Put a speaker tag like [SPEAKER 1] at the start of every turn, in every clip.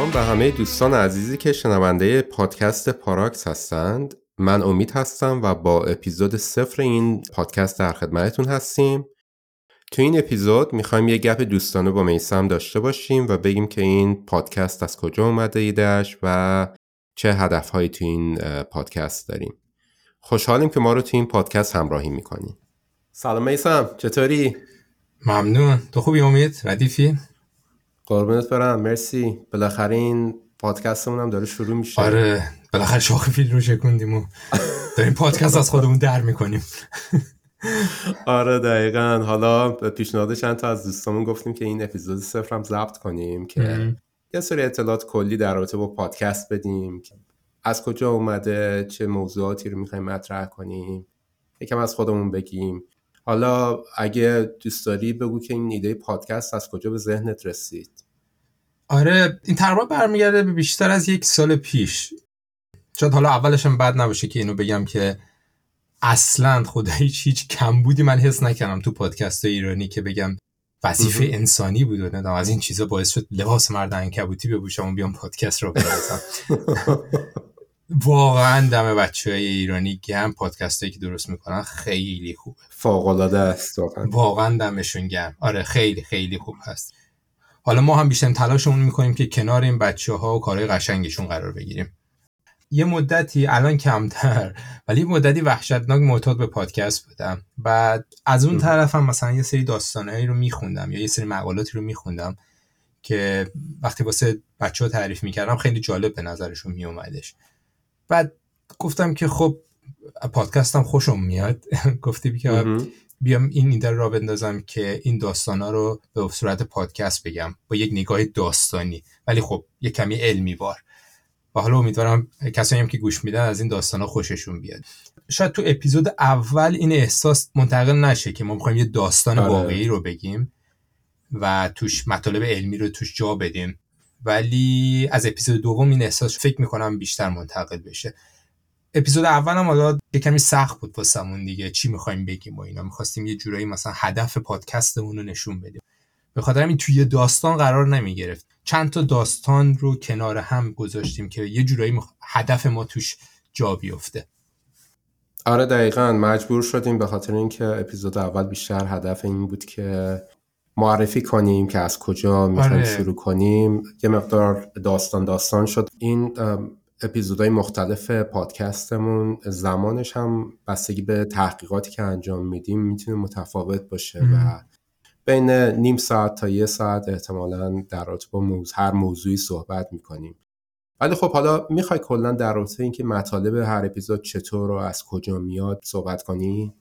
[SPEAKER 1] سلام به همه دوستان عزیزی که شنونده پادکست پاراکس هستند. من امید هستم و با اپیزود صفر این پادکست در خدمتتون هستیم. تو این اپیزود می‌خوایم یه گپ دوستانه با میسم داشته باشیم و بگیم که این پادکست از کجا اومده ایدهش و چه هدفهایی تو این پادکست داریم. خوشحالیم که ما رو تو این پادکست همراهی می‌کنیم سلام میسم چطوری؟
[SPEAKER 2] ممنون. تو خوبی امید؟ ردیفی؟
[SPEAKER 1] قربونت برم مرسی. بالاخره این پادکستمون هم داره شروع میشه.
[SPEAKER 2] آره بالاخره شاخ فیل رو شکوندیم و داریم پادکست از خودمون در می‌کنیم.
[SPEAKER 1] آره دقیقا. حالا به پیشنهاد چند تا از دوستامون گفتیم که این اپیزود صفر هم ضبط کنیم که یه سری اطلاعات کلی در رابطه با پادکست بدیم. که از کجا اومده؟ چه موضوعاتی رو می‌خوایم مطرح کنیم؟ یکم از خودمون بگیم. حالا اگه دوست داری بگو که این ایده پادکست از کجا به ذهنت رسید؟
[SPEAKER 2] آره این تقریبا برمیگرده به بیشتر از یک سال پیش. شاید حالا اولش هم بد نباشه که اینو بگم که اصلا خدا هیچ هیچ کمبودی من حس نکردم تو پادکست ایرانی که بگم وظیفه انسانی بود و از این چیزا باعث شد لباس مرد انکبوتی بپوشم و بیام پادکست رو بنویسم. واقعا دم بچه های ایرانی گم پادکست هایی که درست می‌کنن خیلی خوبه.
[SPEAKER 1] فوق است
[SPEAKER 2] واقعا. واقعا دمشون گم آره خیلی خیلی خوب هست. حالا ما هم بیشتر تلاشمون می‌کنیم که کنار این بچه ها و کارهای قشنگشون قرار بگیریم. یه مدتی الان کمتر ولی مدتی وحشتناک معتاد به پادکست بودم. بعد از اون طرف هم مثلا یه سری داستانهایی رو میخوندم یا یه سری مقالاتی رو میخوندم که وقتی واسه بچه ها تعریف می‌کردم خیلی جالب به نظرشون میومدش بعد گفتم که خب پادکستم خوشم میاد. گفتی که بیام این ایده را بندازم که این داستانا رو به صورت پادکست بگم. با یک نگاه داستانی. ولی خب یه کمی علمی بار. و حالا امیدوارم کسایی هم که گوش میدن از این داستان ها خوششون بیاد. شاید تو اپیزود اول این احساس منتقل نشه که ما می‌خوایم یه داستان آره. واقعی رو بگیم و توش مطالب علمی رو توش جا بدیم. ولی از اپیزود دوم این احساس فکر می‌کنم بیشتر منتقل بشه. اپیزود اول هم حالا یه کمی سخت بود واسمون دیگه چی می‌خوایم بگیم و اینا. می‌خواستیم یه جورایی مثلا هدف پادکستمون رو نشون بدیم. به خاطر همین توی داستان قرار نمی گرفت چند تا داستان رو کنار هم گذاشتیم که یه جورایی هدف ما توش جا بیفته.
[SPEAKER 1] آره دقیقا. مجبور شدیم به خاطر اینکه اپیزود اول بیشتر هدف این بود که معرفی کنیم که از کجا می‌خوایم آره. شروع کنیم. یه مقدار داستان داستان شد. این اپیزودهای مختلف پادکستمون زمانش هم بستگی به تحقیقاتی که انجام میدیم می‌تونه متفاوت باشه و بین نیم ساعت تا یه ساعت احتمالا در رابطه با موضوع هر موضوعی صحبت می‌کنیم. ولی خب حالا می‌خوای کلا در رابطه اینکه مطالب هر اپیزود چطور و از کجا میاد صحبت کنی؟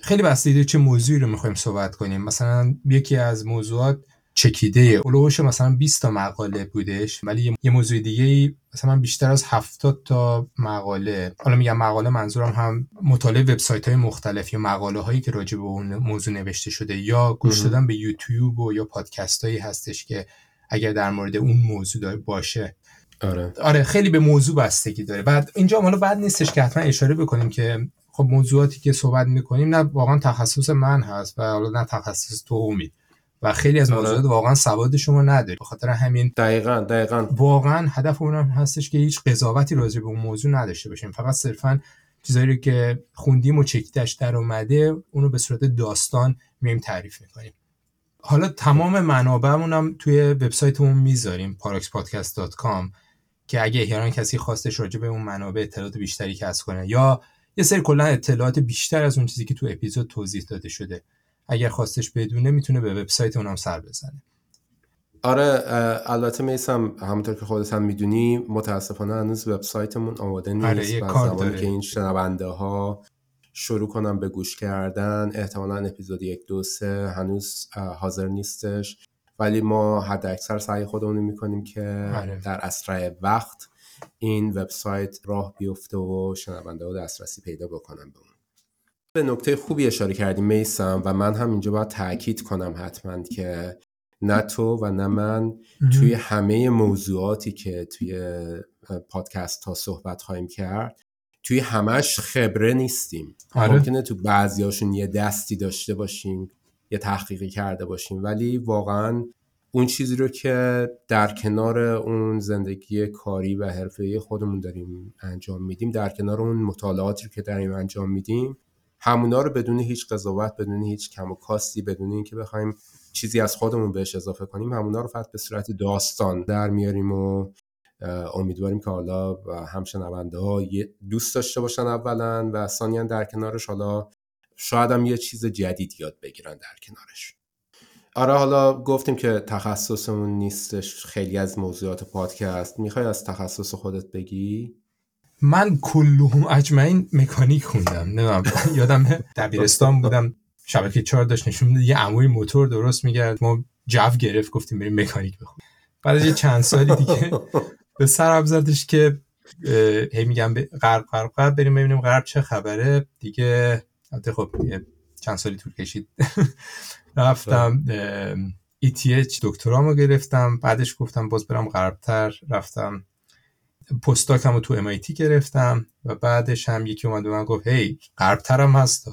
[SPEAKER 2] خیلی بستیده چه موضوعی رو می‌خوایم صحبت کنیم. مثلا یکی از موضوعات چکیده اولوش مثلا 20 تا مقاله بودش ولی یه موضوع دیگه ای مثلا بیشتر از 70 تا مقاله. حالا میگم مقاله منظورم هم مطالعه وبسایت های مختلف یا مقاله هایی که راجع به اون موضوع نوشته شده یا گوش دادن به یوتیوب و یا پادکست هایی هستش که اگر در مورد اون موضوع باشه.
[SPEAKER 1] آره.
[SPEAKER 2] آره خیلی به موضوع بستگی داره. بعد اینجا حالا بعد نیستش که حتما اشاره بکنیم که خب موضوعاتی که صحبت می‌کنیم نه واقعا تخصص من هست و حالا نه تخصص تو امید و خیلی از آره. موضوعات واقعا سواد شما نداری به خاطر همین
[SPEAKER 1] دقیقا دقیقا.
[SPEAKER 2] واقعا هدف اون هم هستش که هیچ قضاوتی راجع به اون موضوع نداشته باشیم. فقط صرفا چیزایی که خوندیم و چکیدش در اومده اونو به صورت داستان میم تعریف می‌کنیم. حالا تمام منابعمون هم توی وبسایتمون می‌ذاریم paraxpodcast.com که اگه احیانا کسی خواستش راجع به اون منابع اطلاعات بیشتری کسب کنه یا یه سری کلا اطلاعات بیشتر از اون چیزی که تو اپیزود توضیح داده شده. اگر خواستش بدونه می‌تونه به وبسایت اونم سر بزنه.
[SPEAKER 1] آره البته میسم همونطور که خودت هم می‌دونی متاسفانه هنوز وبسایتمون آماده نیست
[SPEAKER 2] آره زمانی
[SPEAKER 1] که این شنونده ها شروع کنم به گوش کردن احتمالا اپیزود یک دو سه هنوز حاضر نیستش. ولی ما حد اکثر سعی خودمون می‌کنیم که آره. در اسرع وقت این وبسایت راه بیفته و شنونده ها دسترسی پیدا بکنن به اون. به نکته خوبی اشاره کردیم میسم و من هم اینجا باید تاکید کنم حتما که نه تو و نه من توی همه موضوعاتی که توی پادکست ها صحبت خواهیم کرد توی همش خبره نیستیم. آره. ممکنه تو بعضیاشون یه دستی داشته باشیم یه تحقیقی کرده باشیم ولی واقعا اون چیزی رو که در کنار اون زندگی کاری و حرفه‌ای خودمون داریم انجام میدیم در کنار اون مطالعاتی که داریم انجام میدیم همونا رو بدون هیچ قضاوت بدون هیچ کم و کاستی بدون اینکه بخوایم چیزی از خودمون بهش اضافه کنیم همونا رو فقط به صورت داستان در میاریم و امیدواریم که حالا هم ها دوست داشته باشن اولا و ثانیا در کنارش حالا شاید هم یه چیز جدید یاد بگیرن در کنارش. آره حالا گفتیم که تخصصمون نیستش خیلی از موضوعات پادکست. می‌خوای از تخصص خودت بگی؟
[SPEAKER 2] من کلهم اجمعین مکانیک خوندم. نمی‌دونم یادم دبیرستان بودم شبکه چهار داشت نشون میده یه عموی موتور درست میگرد ما جو گرفت گفتیم بریم مکانیک بخونیم. بعد از یه چند سالی دیگه به سر زدش که هی میگم غرب غرب غرب بریم ببینیم غرب چه خبره. دیگه خب چند سالی طول کشید. رفتم ETH دکترامو گرفتم. بعدش گفتم باز برم غربتر. رفتم پستاکم رو تو MIT گرفتم و بعدش هم یکی اومد به من گفت هی غربتر هم هست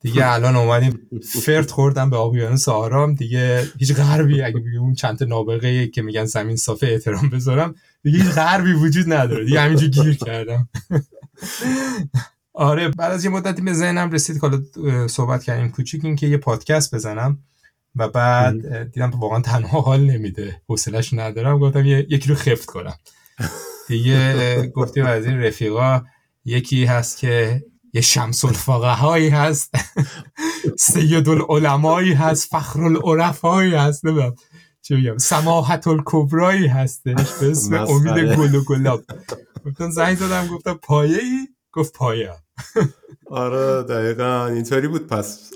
[SPEAKER 2] دیگه الان اومدیم فرد خوردم به آقیانوس آرام. دیگه هیچ غربی اگه بگیم اون چند نابغه که میگن زمین صافه احترام بذارم. دیگه هیچ غربی وجود نداره. دیگه همینجا گیر کردم. آره بعد از یه مدتی به ذهنم رسید که صحبت کردیم کوچیک این که یه پادکست بزنم و بعد دیدم واقعا تنها حال نمیده حوصلش ندارم. گفتم یکی رو خفت کنم. دیگه گفتیم از این رفیقا یکی هست که یه شمس هایی هست. سید العلمایی هست فخر العرفایی هست. نمیم چه بگم. سماحت الکبرایی هستش به اسم امید گل و گلاب. گفتم زنگ زدم گفتم پایه ای گفت پایه.
[SPEAKER 1] آره دقیقا. اینطوری بود. پس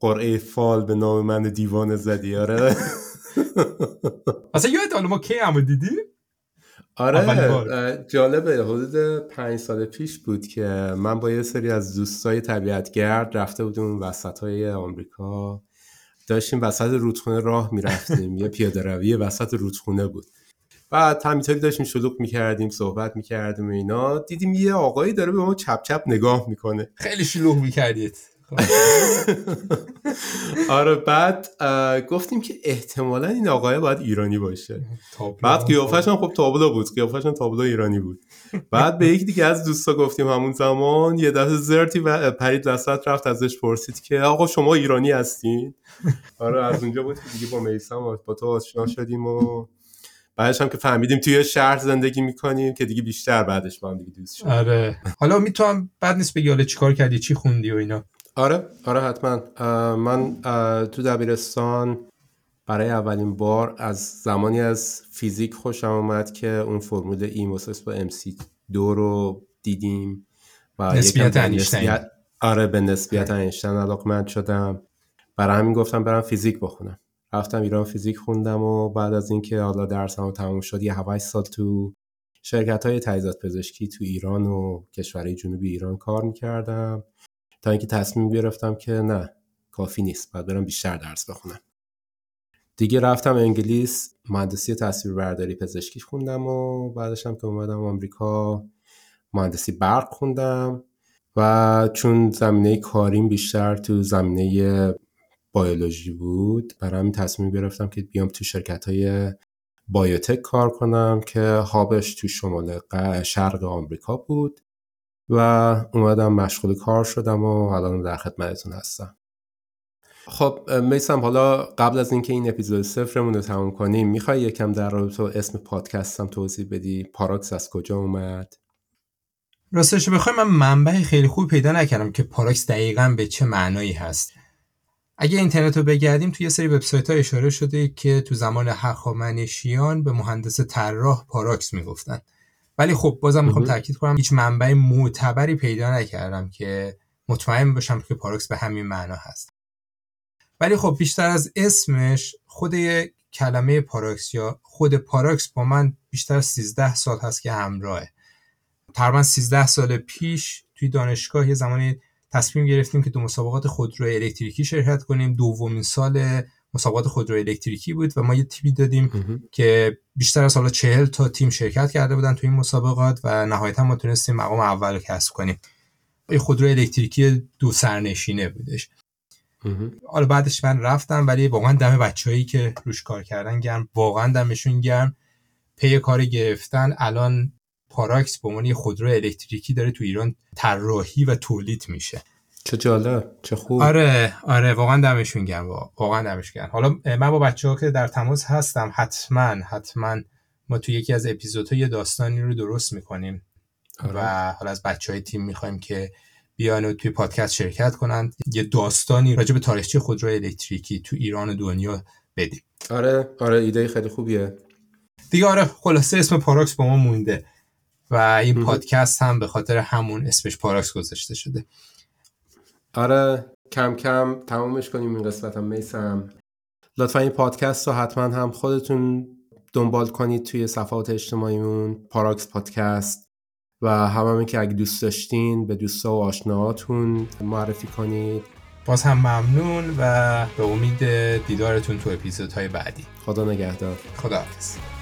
[SPEAKER 1] قرعه فال به نام من دیوان زدی. آره.
[SPEAKER 2] اصلا یاد ما کی همو دیدی؟
[SPEAKER 1] آره جالبه. حدود پنج سال پیش بود که من با یه سری از دوستای طبیعتگرد رفته بودیم وسط های آمریکا. داشتیم وسط رودخونه راه می‌رفتیم. یه پیاده روی وسط رودخونه بود. بعد همینطوری داشتیم شلوغ می‌کردیم صحبت می‌کردیم و اینا. دیدیم یه آقایی داره به ما چپ چپ نگاه می‌کنه.
[SPEAKER 2] خیلی شلوغ می‌کردید.
[SPEAKER 1] آره بعد گفتیم که احتمالا این آقای باید ایرانی باشه. بعد قیافش هم خب تابلو بود. قیافش هم تابلو ایرانی بود. بعد به یکی دیگه از دوستا گفتیم همون زمان یه دفعه زرتی و پرید وسط رفت ازش پرسید که آقا شما ایرانی هستین؟ آره از اونجا بود که دیگه با میسم با تو آشنا شدیم و بعدش هم که فهمیدیم توی شهر زندگی می‌کنیم که دیگه بیشتر بعدش ما هم دیگه دوست شدیم.
[SPEAKER 2] آره. حالا می‌تونم بعد نیست بگی حالا چیکار کردی چی خوندی و اینا؟
[SPEAKER 1] آره آره حتما. من تو دبیرستان برای اولین بار از زمانی از فیزیک خوشم اومد که اون فرمول ای مساوی با ام سی دو رو دیدیم
[SPEAKER 2] و نسبیت انیشتین.
[SPEAKER 1] آره به نسبیت اینشتین علاقمند شدم. برای همین گفتم برم فیزیک بخونم. رفتم ایران فیزیک خوندم و بعد از اینکه حالا درسم تموم شد یه 7 سال تو شرکت های تجهیزات پزشکی تو ایران و کشورهای جنوبی ایران کار می‌کردم تا اینکه تصمیم گرفتم که نه کافی نیست باید برم بیشتر درس بخونم. دیگه رفتم انگلیس مهندسی تصویربرداری پزشکی خوندم و بعدش هم که اومدم آمریکا مهندسی برق خوندم و چون زمینه کاریم بیشتر تو زمینه بیولوژی بود. برای همین تصمیم گرفتم که بیام تو شرکت های بایوتک کار کنم که هابش تو شمال شرق آمریکا بود و اومدم مشغول کار شدم و الان در خدمتتون هستم. خب میسم حالا قبل از اینکه این اپیزود صفرمون رو تموم کنیم می‌خوای یکم در رابطه اسم پادکستم توضیح بدی؟ پاراکس از کجا اومد؟
[SPEAKER 2] راستش بخوای من منبع خیلی خوب پیدا نکردم که پاراکس دقیقا به چه معنایی هست. اگه اینترنت رو بگردیم توی یه سری وبسایت ها اشاره شده که تو زمان هخامنشیان به مهندس طراح پاراکس می‌گفتن. ولی خب بازم می‌خوام تاکید کنم هیچ منبع معتبری پیدا نکردم که مطمئن باشم که پاراکس به همین معنا هست. ولی خب بیشتر از اسمش خود کلمه پاراکس یا خود پاراکس با من بیشتر از 13 سال هست که همراهه. تقریبا 13 سال پیش توی دانشگاه یه زمانی تصمیم گرفتیم که تو مسابقات خودرو الکتریکی شرکت کنیم. دومین سال مسابقات خودرو الکتریکی بود و ما یه تیمی دادیم که بیشتر از حالا چهل تا تیم شرکت کرده بودن تو این مسابقات و نهایتا ما تونستیم مقام اول رو کسب کنیم. یه خودرو الکتریکی دو سرنشینه بودش. حالا بعدش من رفتم ولی واقعا دم بچههایی که روش کار کردن گرم واقعا دمشون گرم. پی کار گرفتن الان پاراکس به عنوان خودرو الکتریکی داره تو ایران طراحی و تولید میشه.
[SPEAKER 1] چه جالب چه خوب.
[SPEAKER 2] آره آره واقعا دمشون گرم واقعا دمشون گرم. حالا من با بچه ها که در تماس هستم حتما حتما ما تو یکی از اپیزودها یه داستانی رو درست می‌کنیم. آره. و حالا از بچه های تیم می‌خوایم که بیان و توی پادکست شرکت کنند یه داستانی راجع به تاریخچه خودرو الکتریکی تو ایران و دنیا بدیم.
[SPEAKER 1] آره آره ایده خیلی خوبیه.
[SPEAKER 2] دیگه آره خلاصه اسم پاراکس با ما مونده. و این پادکست هم به خاطر همون اسمش پاراکس گذاشته شده.
[SPEAKER 1] آره کم کم تمومش کنیم این قسمت هم میسم. لطفا این پادکست رو حتما هم خودتون دنبال کنید توی صفحات اجتماعیمون پاراکس پادکست. و همه که اگه دوست داشتین به دوستا و آشناهاتون معرفی کنید.
[SPEAKER 2] باز هم ممنون و به امید دیدارتون تو اپیزودهای بعدی.
[SPEAKER 1] خدا نگهدار.
[SPEAKER 2] خدا حافظ